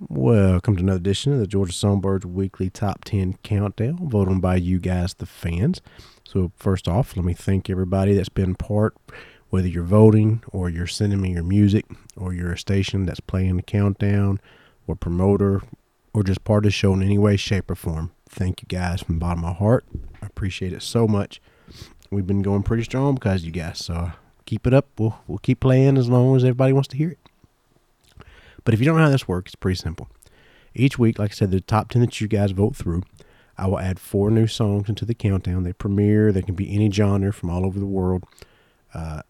Welcome to another edition of the Georgia Songbirds Weekly Top 10 Countdown, voted on by you guys, the fans. So, first off, let me thank everybody that's been part, whether you're voting or you're sending me your music or you're a station that's playing the countdown or promoter or just part of the show in any way, shape, or form. Thank you guys from the bottom of my heart. I appreciate it so much. We've been going pretty strong because you guys. So, keep it up. We'll, we'll keep playing as long as everybody wants to hear it. But if you don't know how this works, it's pretty simple. Each week, like I said, the top 10 that you guys vote through, I will add four new songs into the countdown. They premiere, they can be any genre from all over the world. Uh,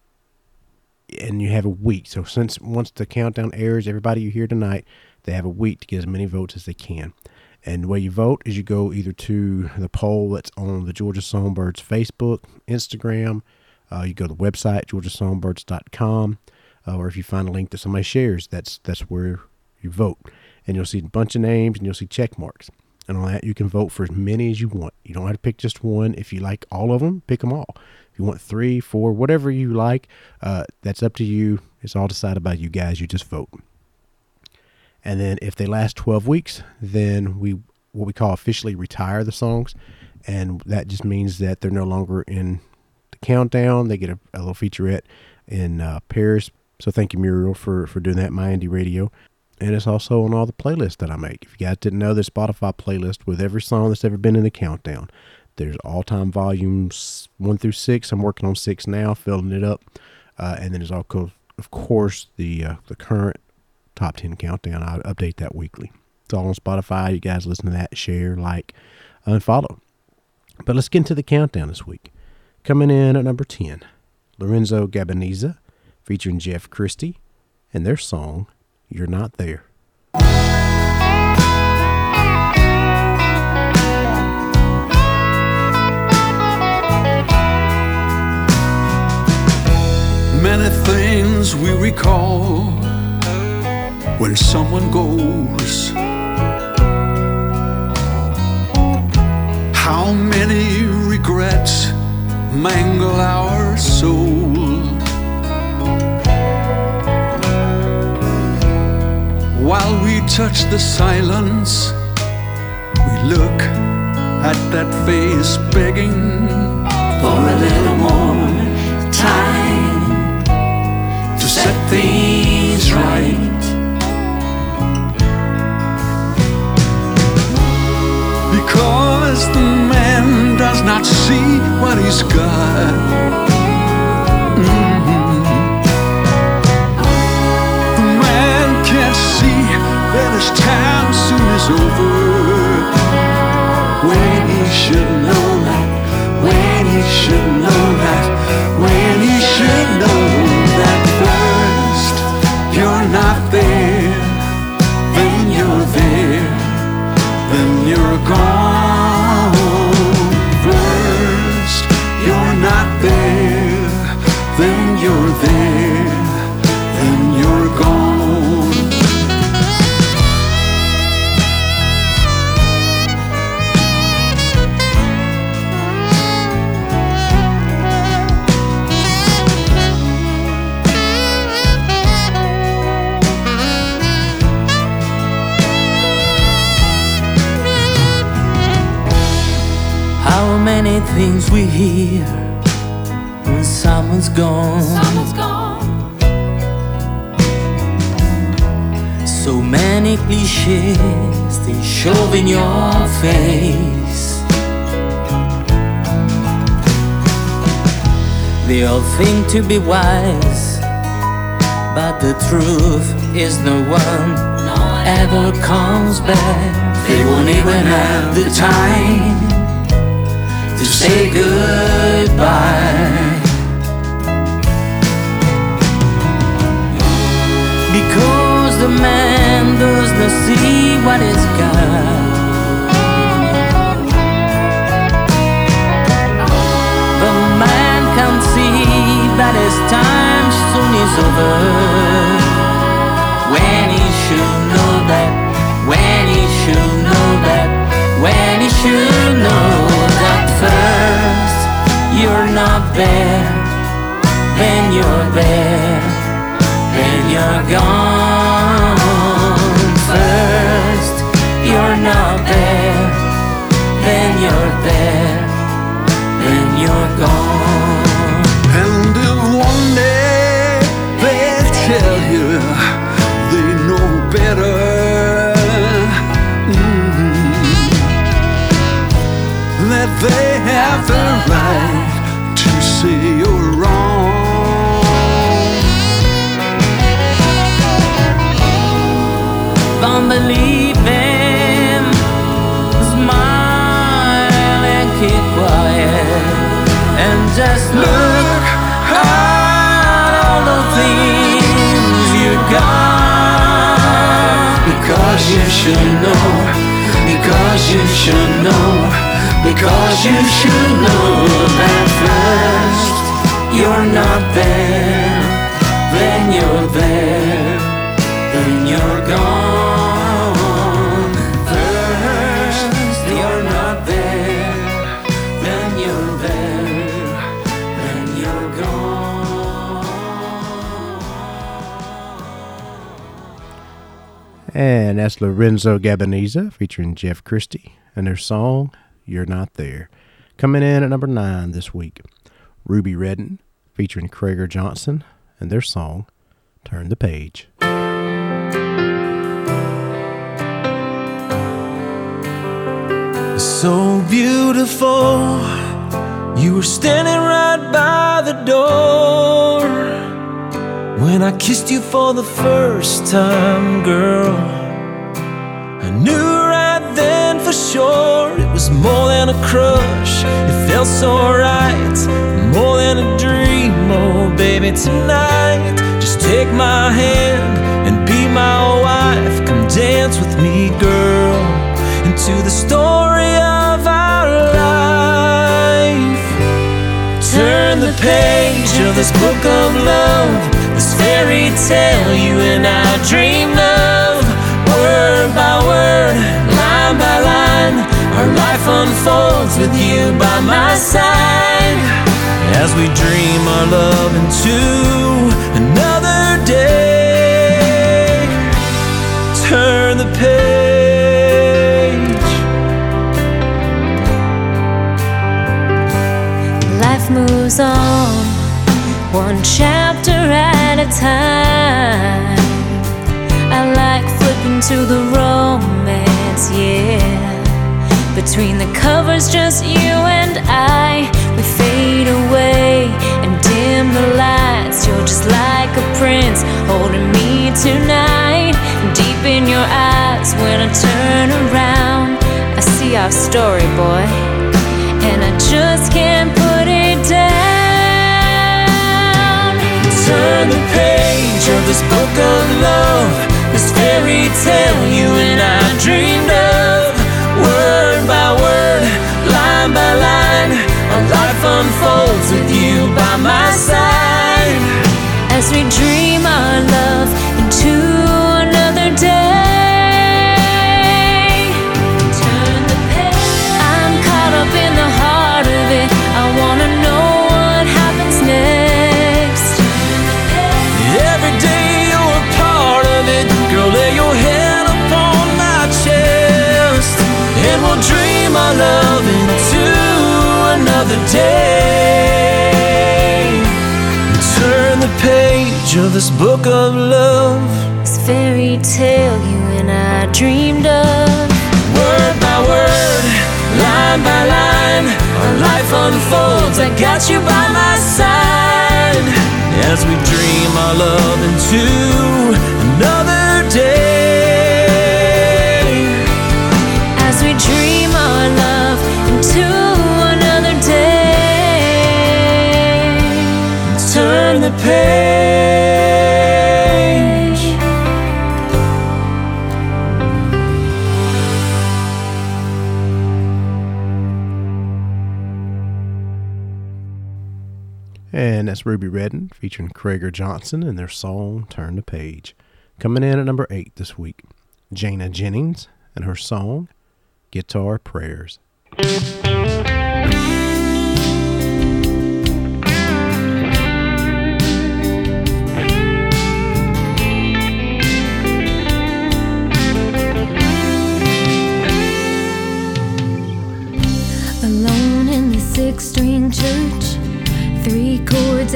and you have a week. So, since once the countdown airs, everybody you hear tonight, they have a week to get as many votes as they can. And the way you vote is you go either to the poll that's on the Georgia Songbirds Facebook, Instagram, uh, you go to the website, georgiasongbirds.com uh, or if you find a link that somebody shares, that's that's where you vote, and you'll see a bunch of names and you'll see check marks. And on that, you can vote for as many as you want. You don't have to pick just one. If you like all of them, pick them all. If you want three, four, whatever you like, uh, that's up to you. It's all decided by you guys. You just vote. And then if they last 12 weeks, then we what we call officially retire the songs, and that just means that they're no longer in the countdown. They get a, a little featurette in uh, Paris so thank you, Muriel, for, for doing that, My Indie Radio. And it's also on all the playlists that I make. If you guys didn't know, there's Spotify playlist with every song that's ever been in the countdown. There's all time volumes one through six. I'm working on six now, filling it up. Uh, and then there's also, of course, the uh, the current top 10 countdown. I update that weekly. It's all on Spotify. You guys listen to that, share, like, and follow. But let's get into the countdown this week. Coming in at number 10, Lorenzo Gabonese featuring Jeff Christie and their song, You're Not There. Many things we recall when someone goes. How many regrets mangle our soul? While we touch the silence, we look at that face begging for a little more time to set things right. Because the man does not see what he's got. Over. When he should know that, when he should know that, when he should know that first you're not there, then you're there, then you're gone. Things we hear when someone's gone. Someone's gone. So many cliches they shove in your face. They all think to be wise, but the truth is no one ever comes back. They won't even have the time to say goodbye. Because the man does not see what he's got. The man can't see that his time soon is over. When he should know that, when he should know that, when he should know you're not there, then you're there, then you're gone. First, you're not there, then you're there, then you're gone. And if one day they tell you they know better. Mm-hmm, that they have the right say you're wrong. Don't believe him. Smile and keep quiet. And just look at all the things you got. Because you should know. Because you should know. Because you should know that you're not there. Then you're there then you're gone. First, you're not there, then you're there, then you're gone. And that's Lorenzo Gabonese featuring Jeff Christie and their song, You're Not There. Coming in at number nine this week, Ruby Redden featuring Krager Johnson and their song, Turn the Page. So beautiful, you were standing right by the door when I kissed you for the first time, girl. I knew right then for sure it was more than a crush. It felt so right, more than a dream. Oh, baby, tonight, just take my hand and be my wife. Come dance with me, girl, into the story of our life. Turn the page of this book of love, this fairy tale you and I dreamed of. Word by word, our life unfolds with you by my side. As we dream our love into another day, turn the page. Life moves on, one chapter at a time. I like flipping to the romance, yeah. Between the covers, just you and I. We fade away and dim the lights. You're just like a prince holding me tonight. Deep in your eyes, when I turn around, I see our story, boy and I just can't put it down. Turn the page of this book of love, this fairy tale you and I dreamed of. Line by line, our life unfolds with you by my side. As we dream our love into another day. Another day. Turn the page of this book of love. This fairy tale you and I dreamed of. Word by word, line by line, our life unfolds. I got you by my side as we dream our love into another page. And that's Ruby Redden featuring Krager Johnson and their song Turn the Page. Coming in at number eight this week, Jana Jennings and her song Guitar Prayers.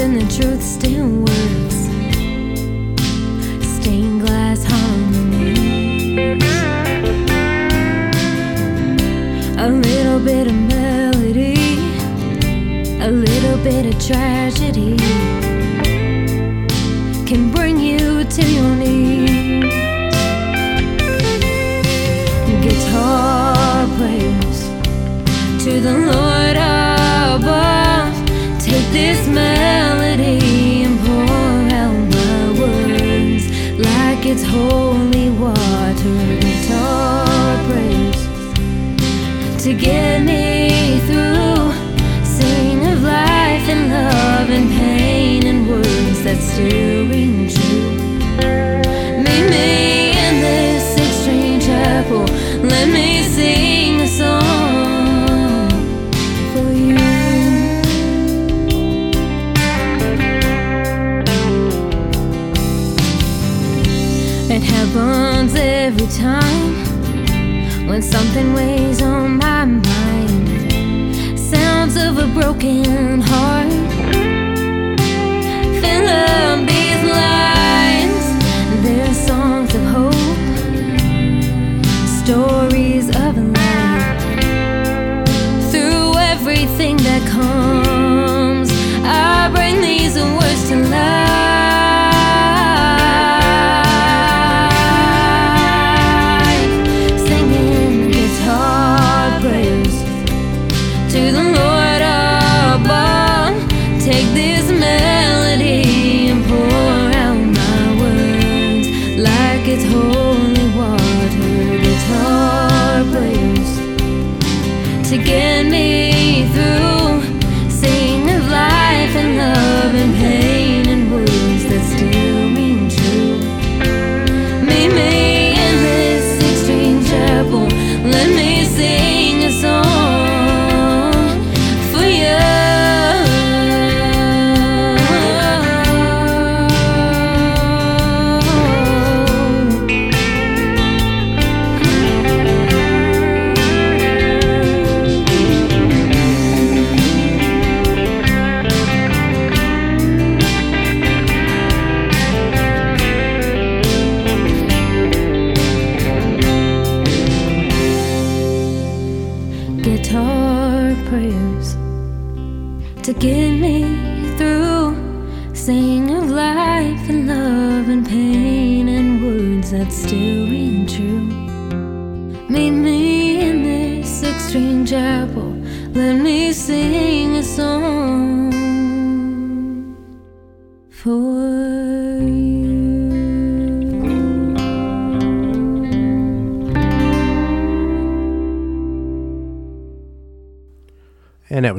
And the truth still works. Stained glass harmony. A little bit of melody, a little bit of tragedy can bring you to your knees. Guitar prayers to the Lord above, take this melody. its holy water and our praise to get me through. Sing of life and love and pain and words that still ring true. Meet me in this extreme chapel. Let me sing a song. happens every time when something weighs on my mind. Sounds of a broken heart. Fill up these lines. They're songs of hope, stories of life. Through everything that comes, I bring these words to life.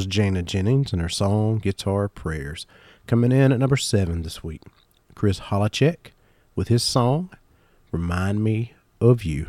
was Jana Jennings and her song Guitar Prayers. Coming in at number seven this week, Chris Holacek with his song Remind Me of You.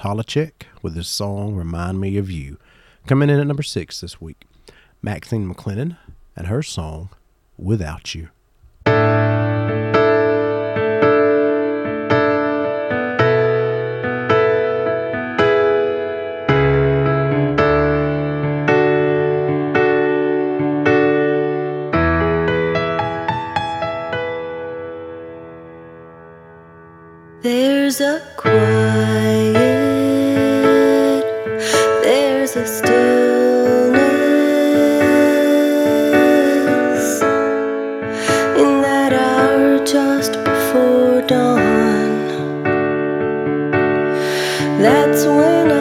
Chris with his song Remind Me of You. Coming in at number six this week, Maxine McClennan and her song Without You. dawn. That's when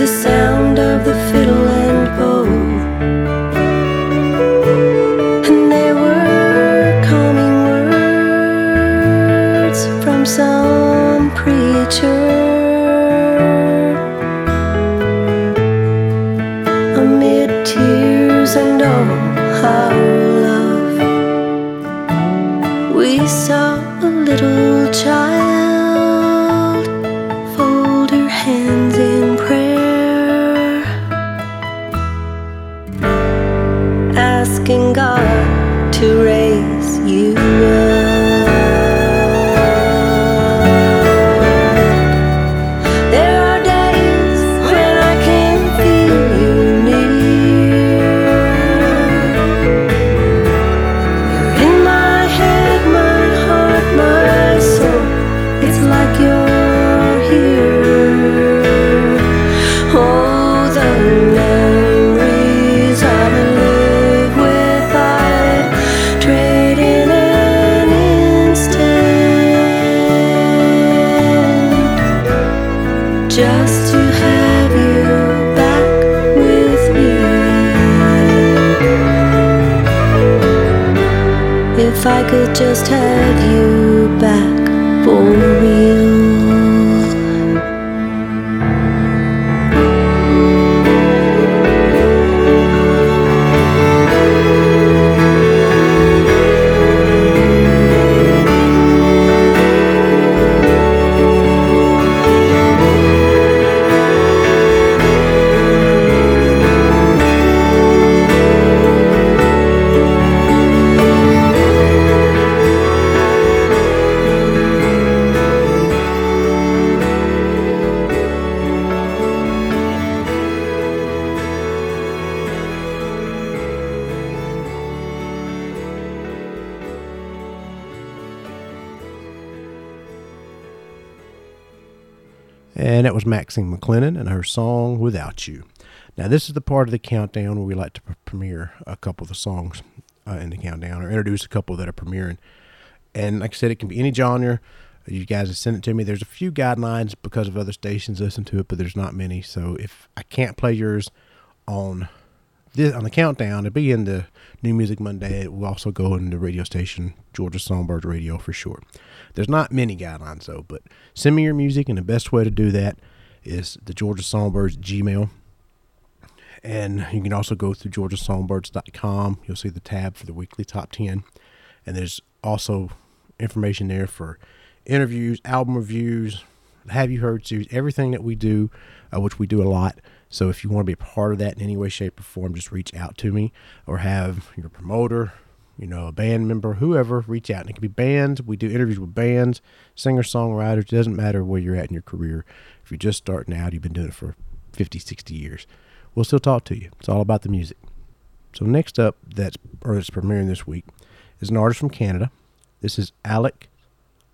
the sound of the And that was Maxine McLennan and her song Without You. Now, this is the part of the countdown where we like to premiere a couple of the songs uh, in the countdown or introduce a couple that are premiering. And like I said, it can be any genre. You guys have sent it to me. There's a few guidelines because of other stations listen to it, but there's not many. So if I can't play yours on this, on the countdown, it'll be in the New Music Monday. Will also go in the radio station, Georgia Songbird Radio for sure. There's not many guidelines though, but send me your music, and the best way to do that is the Georgia Songbirds Gmail. And you can also go through georgiasongbirds.com. You'll see the tab for the weekly top 10. And there's also information there for interviews, album reviews, have you heard series, everything that we do, uh, which we do a lot. So if you want to be a part of that in any way, shape, or form, just reach out to me or have your promoter, you know, a band member, whoever, reach out. And it can be bands. We do interviews with bands, singer songwriters. It doesn't matter where you're at in your career. If you're just starting out, you've been doing it for 50, 60 years, we'll still talk to you. It's all about the music. So next up, that's or that's premiering this week, is an artist from Canada. This is Alec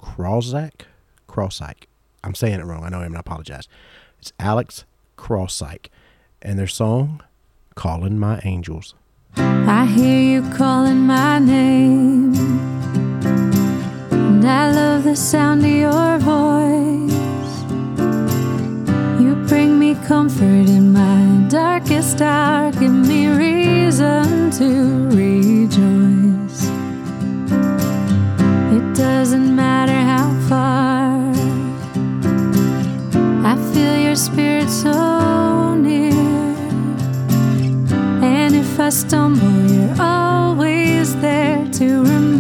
Krausak. Krausak. I'm saying it wrong. I know him, and I apologize. It's Alex Krausak, and their song, "Calling My Angels." I hear you calling my name, and I love the sound of your voice. You bring me comfort in my darkest hour, give me reason to rejoice. It doesn't matter how far, I feel your spirit so I stumble, you're always there to remind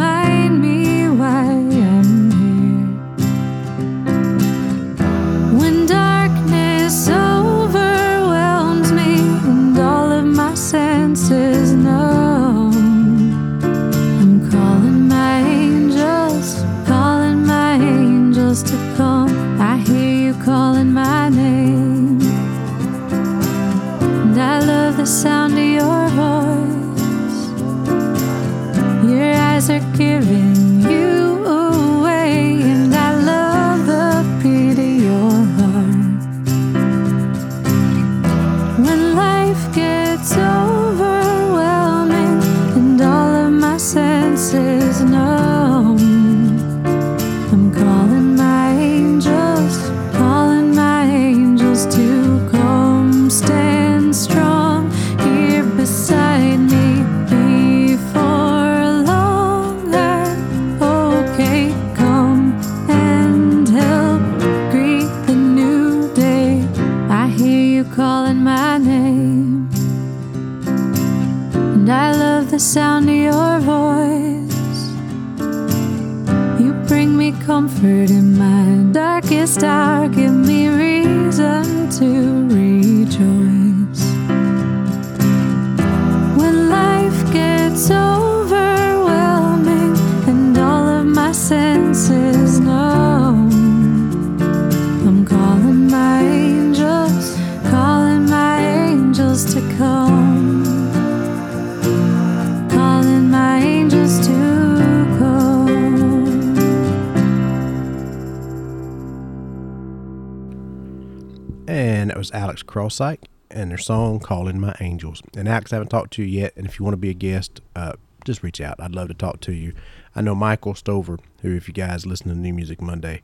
that was Alex Crossite and their song Calling My Angels. And Alex, I haven't talked to you yet. And if you want to be a guest, uh, just reach out. I'd love to talk to you. I know Michael Stover, who, if you guys listen to New Music Monday,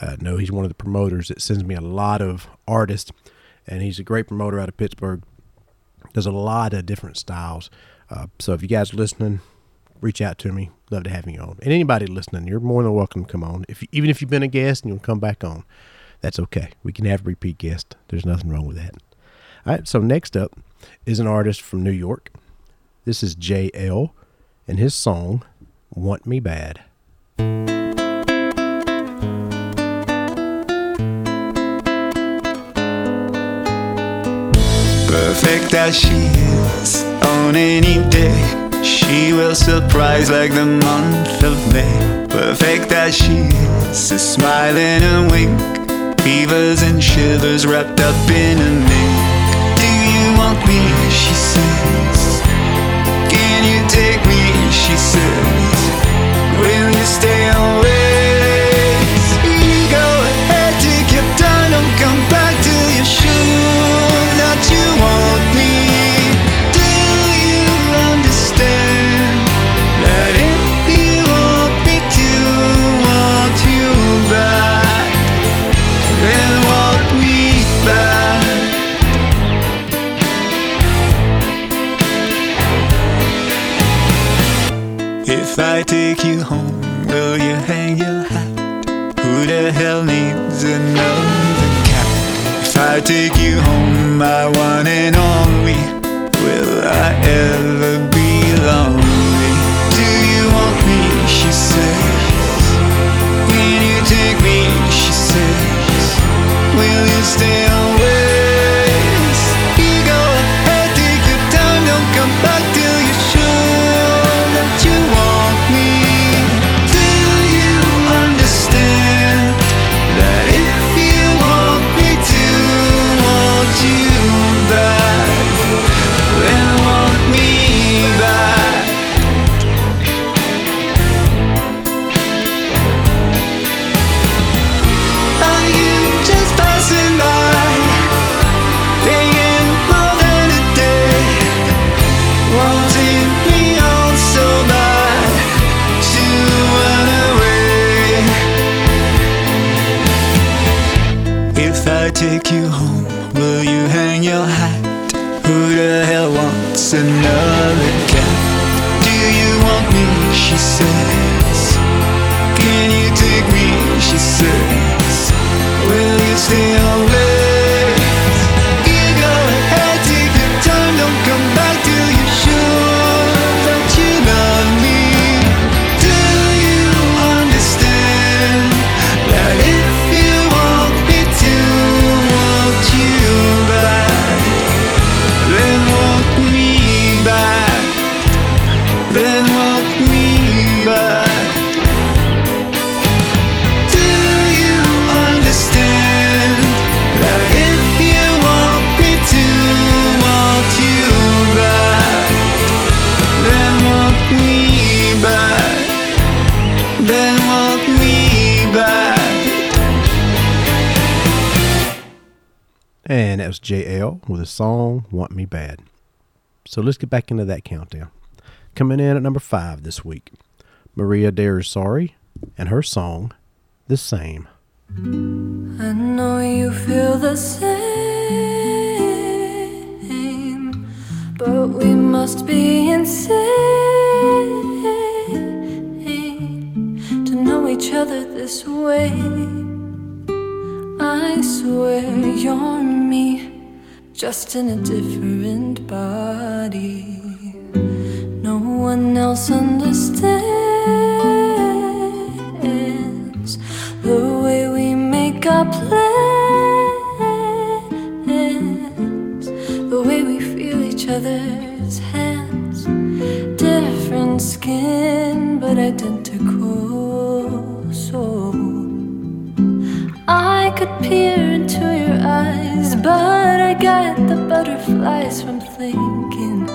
uh, know he's one of the promoters that sends me a lot of artists. And he's a great promoter out of Pittsburgh. Does a lot of different styles. Uh, so if you guys are listening, reach out to me. Love to have you on. And anybody listening, you're more than welcome to come on. If you, even if you've been a guest and you'll come back on, that's okay. We can have repeat guests. There's nothing wrong with that. All right. So next up is an artist from New York. This is JL and his song "Want Me Bad." Perfect as she is on any day. She will surprise like the month of May. Perfect as she is, a smile and a wink. Fevers and shivers wrapped up in a mink. Do you want me? She says. Can you take me? She says. If I take you home, will you hang your hat? Who the hell needs another cat? If I take you home, my one and only, JL with a song "Want Me Bad." So let's get back into that countdown. Coming in at number five this week, Maria Dare Sorry and her song "The Same." I know you feel the same, but we must be insane to know each other this way. I swear you're me, just in a different body. No one else understands the way we make our plans, the way we feel each other's hands. Different skin, but identical could peer into your eyes, but I got the butterflies from thinking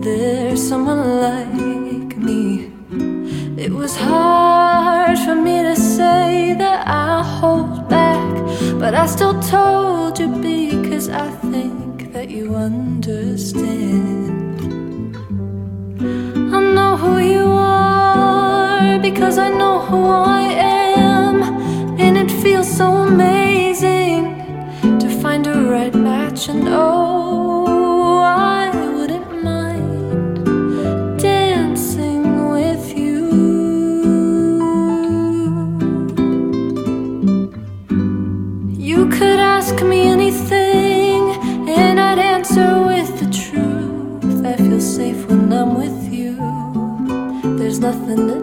there's someone like me. It was hard for me to say that I hold back, but I still told you because I think that you understand. I know who you are because I know who I am, so amazing to find a right match. And oh, I wouldn't mind dancing with you. You could ask me anything, and I'd answer with the truth. I feel safe when I'm with you. There's nothing to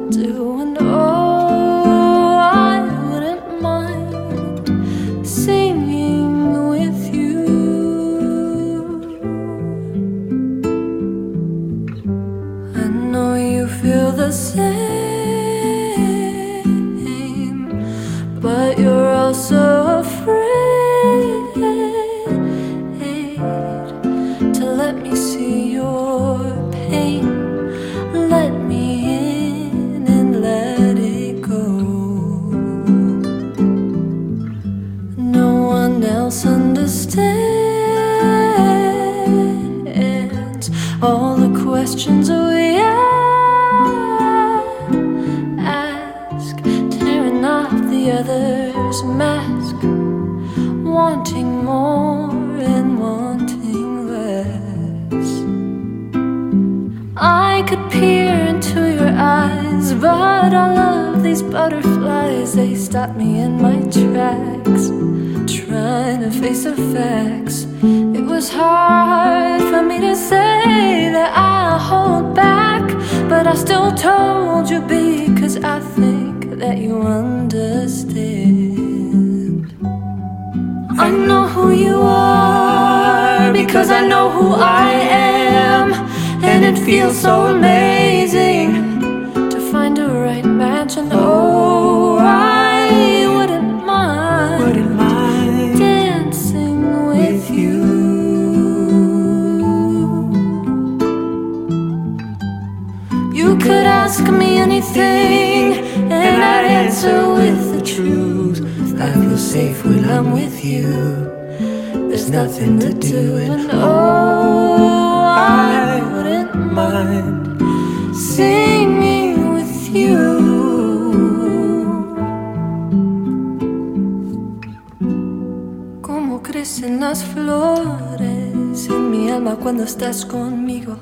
flores en mi alma cuando estás conmigo.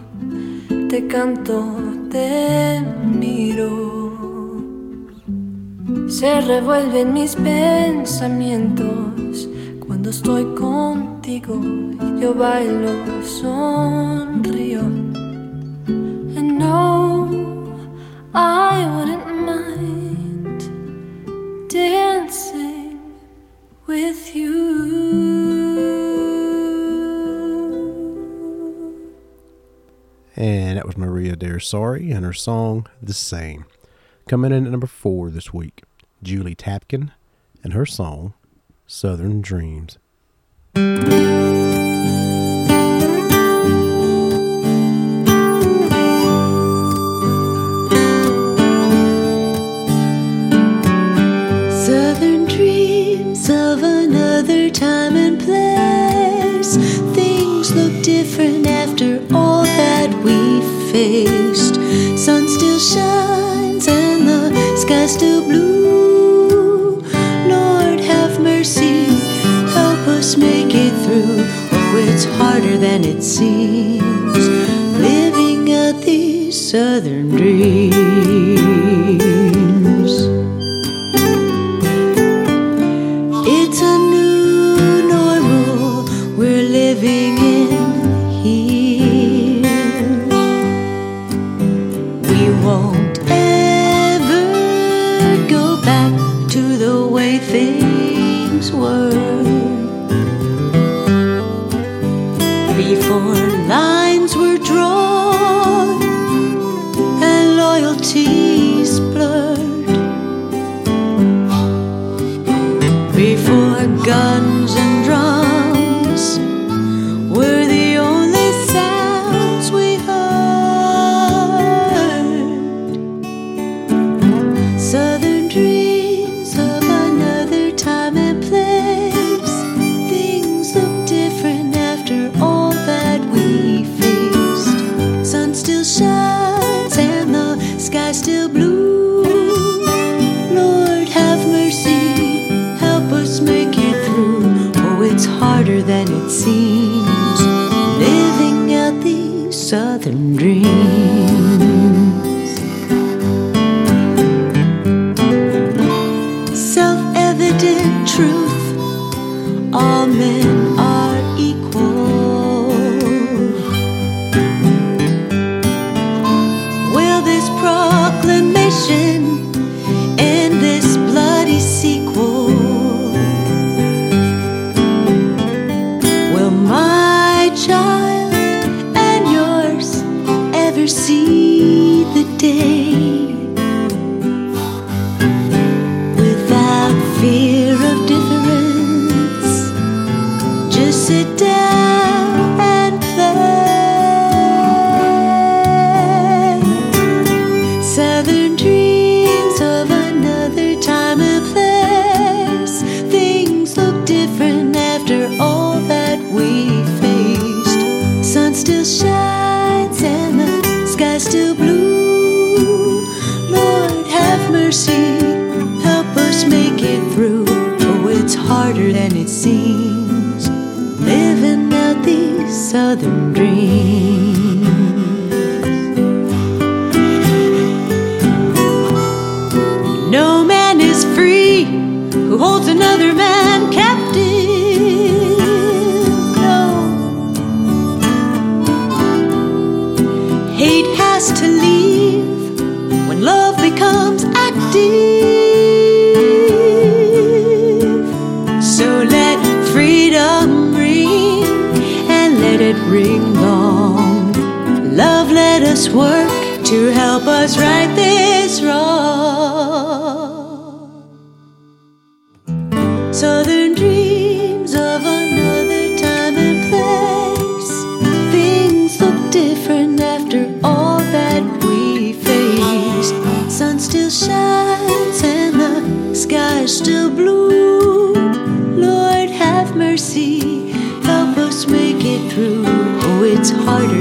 Te canto, te miro. Se revuelven mis pensamientos cuando estoy contigo. Yo bailo, sonrío. Sorry and her song The Same. Coming in at number four this week, Julie Tapkin and her song Southern Dreams. Still blue. Lord have mercy, help us make it through. Oh, it's harder than it seems. Living out these southern dreams. tea. No man is free who holds another man captive.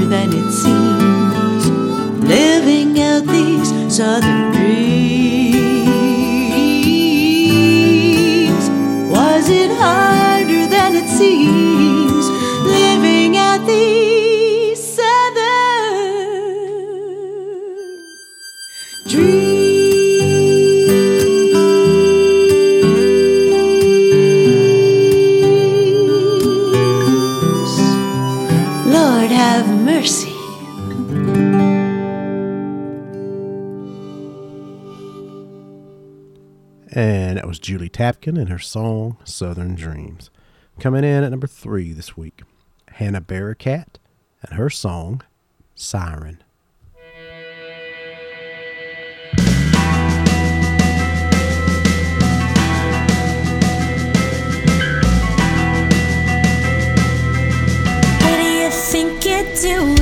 than it seems. Living out these southern Julie Tapkin and her song Southern Dreams. Coming in at number three this week, Hannah Barricat and her song Siren. What do you think you're doing?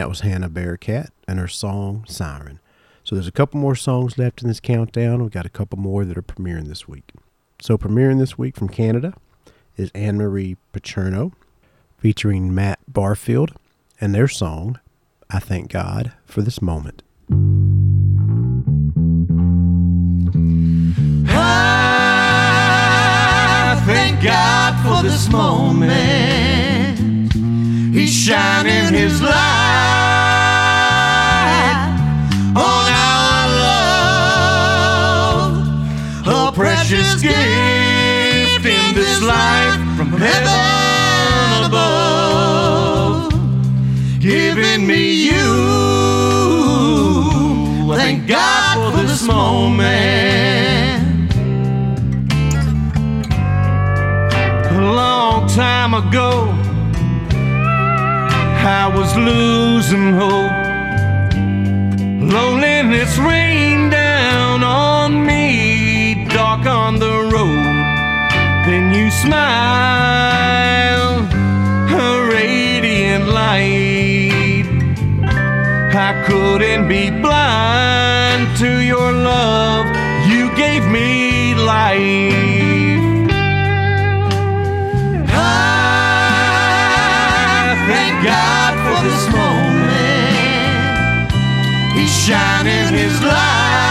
That was Hannah Bearcat and her song Siren. So there's a couple more songs left in this countdown. We've got a couple more that are premiering this week. So premiering this week from Canada is Anne Marie Pacherno featuring Matt Barfield and their song I Thank God for This Moment. I thank God for this moment. He's shining his light precious gift in this life from heaven above, giving me you. Thank God for this moment. A long time ago, I was losing hope. Loneliness rained down on me, dark on the road. Then you smile, a radiant light. I couldn't be blind to your love. You gave me life. I thank God for this moment. He's shining his light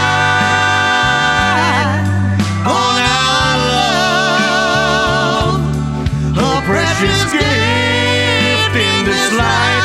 this life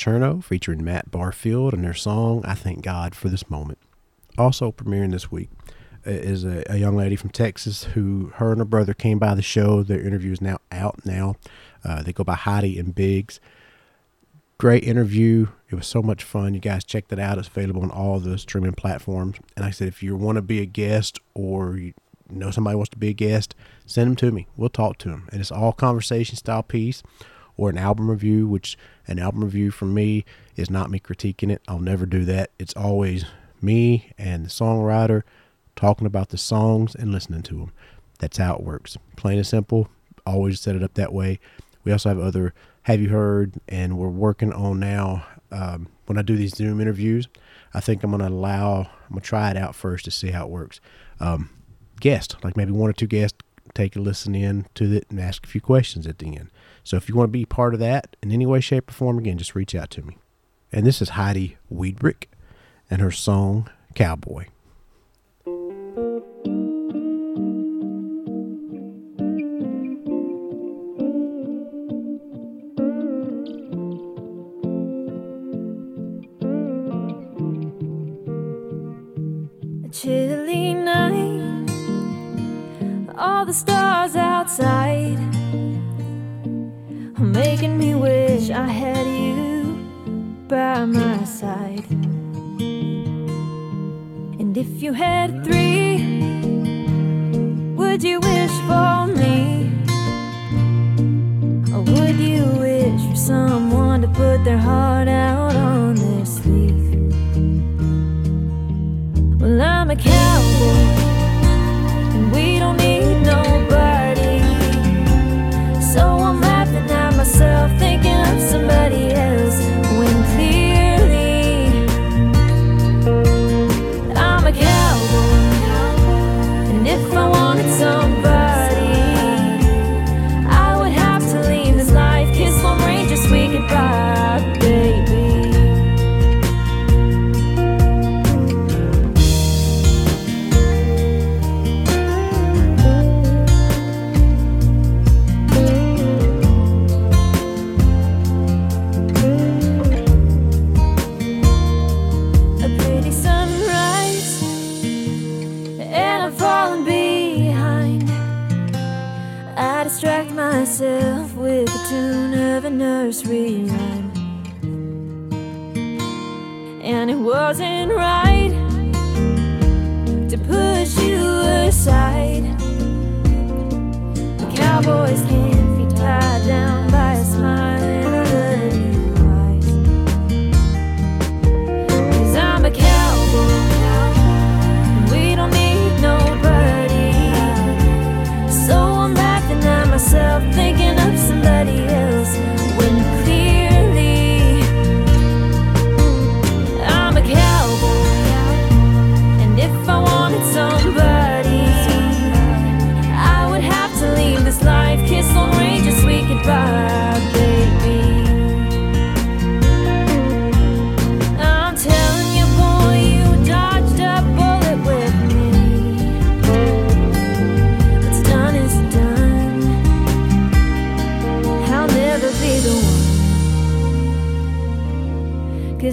Paterno featuring Matt Barfield and their song I Thank God for This Moment. Also premiering this week uh, is a, a young lady from Texas who her and her brother came by the show. Their interview is now out now. Uh, they go by Heidi and Biggs. Great interview. It was so much fun. You guys check that out. It's available on all the streaming platforms. And like I said, if you want to be a guest or you know somebody wants to be a guest, send them to me. We'll talk to them. And it's all conversation style piece or an album review, which an album review from me is not me critiquing it. I'll never do that. It's always me and the songwriter talking about the songs and listening to them. That's how it works. Plain and simple. Always set it up that way. We also have other Have You Heard, and we're working on now. Um, when I do these Zoom interviews, I think I'm going to allow, I'm going to try it out first to see how it works. Um, guest, like maybe one or two guests, take a listen in to it and ask a few questions at the end. So if you want to be part of that in any way, shape, or form, again, just reach out to me. And this is Heidi Wiedrich and her song Cowboy. A chilly night, all the stars outside making me wish I had you by my side. And if you had three, would you wish for me? Or would you wish for someone to put their heart out on their sleeve? Well, I'm a cowboy, and we don't need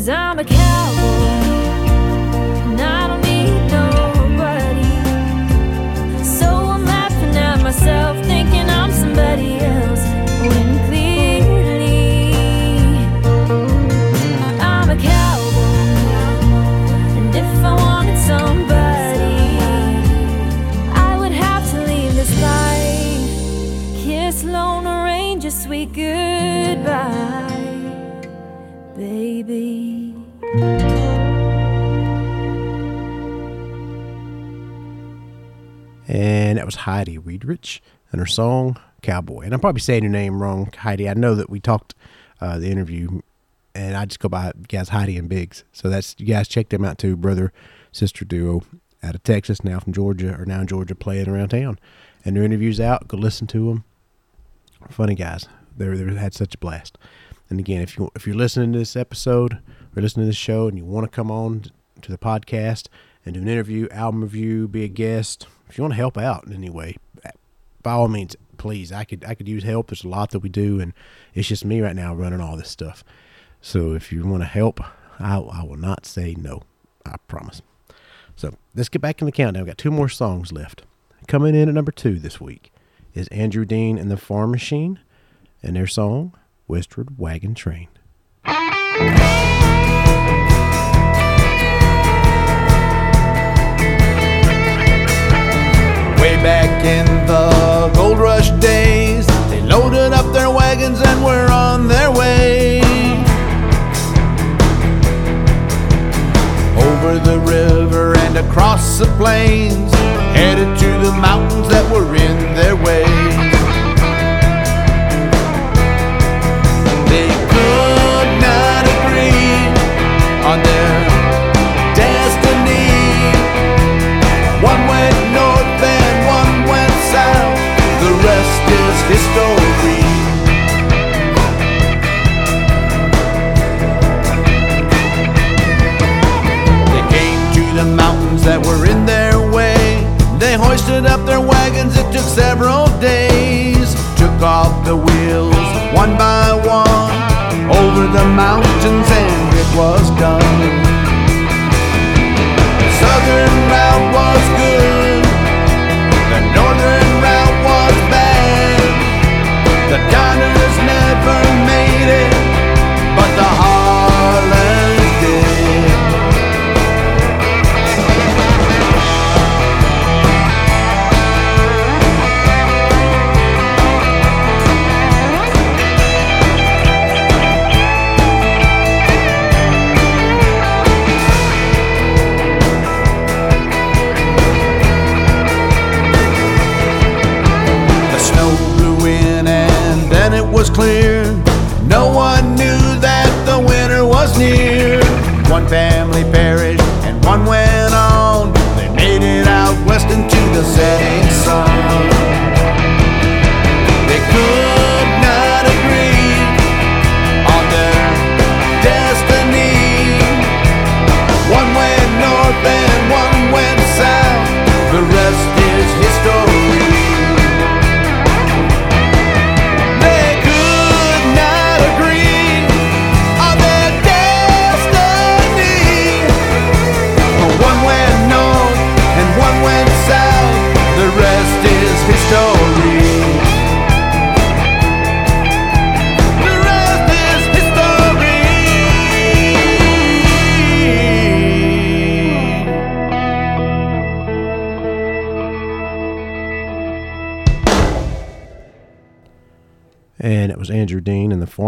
Cause I'm a cat. Heidi Riedrich and her song Cowboy. And I'm probably saying your name wrong, Heidi. I know that we talked uh, the interview, and I just go by guys Heidi and Biggs. So that's you guys check them out too, brother sister duo out of Texas, now from Georgia, or now in Georgia, playing around town. And their interviews out. Go listen to them. Funny guys. They they had such a blast. And again, if you if you're listening to this episode or listening to this show and you want to come on to the podcast and do an interview, album review, be a guest, if you want to help out in any way, by all means, please. I could I could use help. There's a lot that we do, and it's just me right now running all this stuff. So if you want to help, I, I will not say no. I promise. So let's get back in the countdown. We've got two more songs left. Coming in at number two this week is Andrew Dean and the Farm Machine and their song Westward Wagon Train. Over the river and across the plains, headed to the mountains that were in their way. They could not agree on their destiny. One went north and one went south. The rest is history. That were in their way. They hoisted up their wagons, it took several days. Took off the wheels one by one over the mountains, and it was done. The southern route was good, the northern route was bad. The Donners One family perished and one went on. They made it out west into the setting sun. They could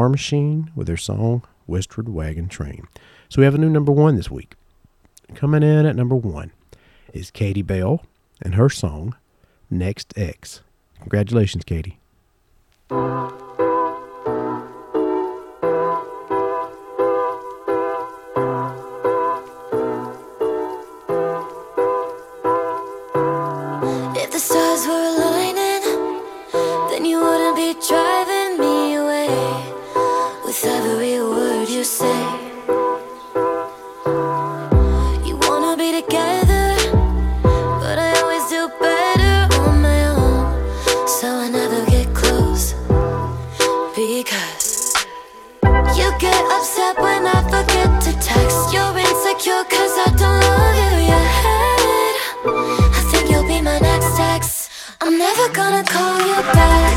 Farm Machine with their song Westward Wagon Train. So we have a new number one this week. Coming in at number one is Katie Bell and her song Next X. Congratulations, Katie. Never gonna call you back,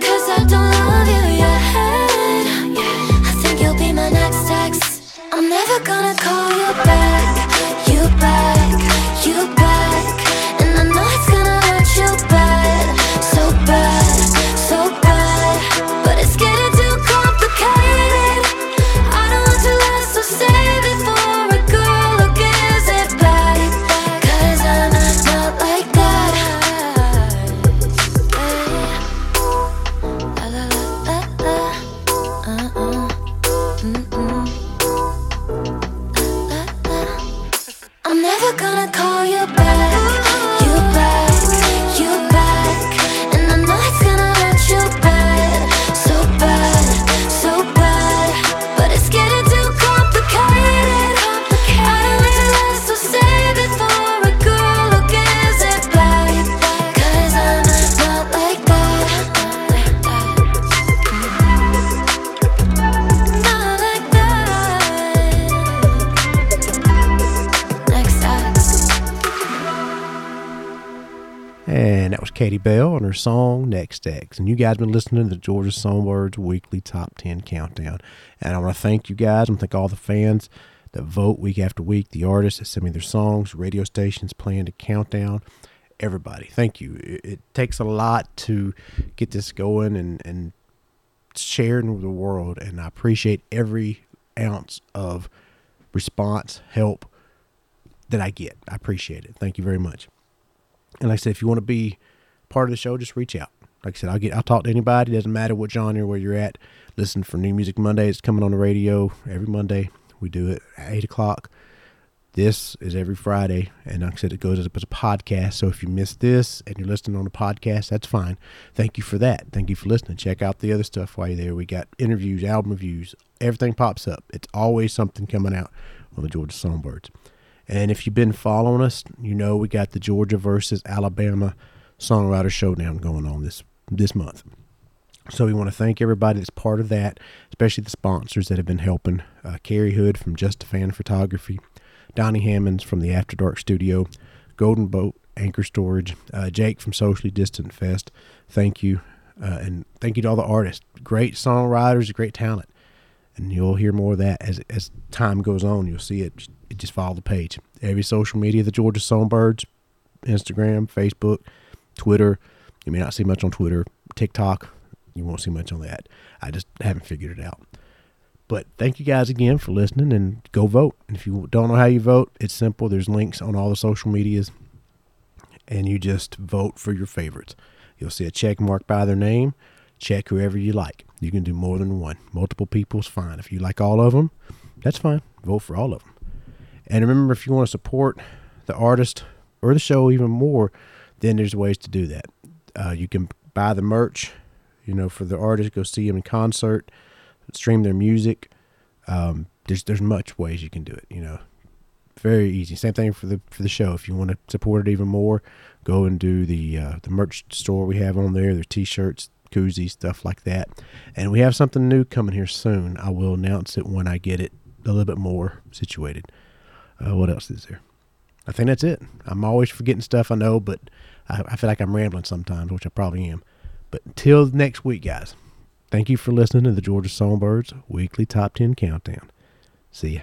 cause I don't And you guys been listening to the Georgia Songbirds weekly top 10 countdown. And I want to thank you guys. To thank all the fans that vote week after week, the artists that send me their songs, radio stations playing the countdown. Everybody, thank you. It, it takes a lot to get this going and, and sharing with the world. And I appreciate every ounce of response, help that I get. I appreciate it. Thank you very much. And like I said, if you want to be part of the show, just reach out. Like I said, I'll get I'll talk to anybody. It Doesn't matter what genre where you're at. Listen for New Music Monday. It's coming on the radio every Monday. We do it at eight o'clock. This is every Friday, and like I said, it goes as a podcast. So if you missed this and you're listening on the podcast, that's fine. Thank you for that. Thank you for listening. Check out the other stuff while you're there. We got interviews, album reviews, everything pops up. It's always something coming out on the Georgia Songbirds. And if you've been following us, you know we got the Georgia versus Alabama songwriter showdown going on this this month. So we want to thank everybody that's part of that, especially the sponsors that have been helping. Uh, Carrie Hood from Just a Fan Photography, Donnie Hammonds from the After Dark Studio, Golden Boat Anchor Storage, uh, Jake from Socially Distant Fest. Thank you, uh, and thank you to all the artists. Great songwriters, great talent, and you'll hear more of that as as time goes on. You'll see it. it just follow the page. Every social media, the Georgia Songbirds, Instagram, Facebook, Twitter. You may not see much on Twitter, TikTok. You won't see much on that. I just haven't figured it out. But thank you guys again for listening and go vote. And if you don't know how you vote, it's simple. There's links on all the social medias and you just vote for your favorites. You'll see a check mark by their name. Check whoever you like. You can do more than one. Multiple people's fine. If you like all of them, that's fine. Vote for all of them. And remember, if you want to support the artist or the show even more, then there's ways to do that. Uh, you can buy the merch, you know, for the artist, go see them in concert, stream their music. Um, there's there's much ways you can do it. You know, very easy. Same thing for the for the show. If you want to support it even more, go and do the uh, the merch store we have on there. There's t-shirts, koozies, stuff like that. And we have something new coming here soon. I will announce it when I get it a little bit more situated. Uh, what else is there? I think that's it. I'm always forgetting stuff I know, but I, I feel like I'm rambling sometimes, which I probably am. But until next week, guys, thank you for listening to the Georgia Songbirds Weekly Top 10 Countdown. See ya.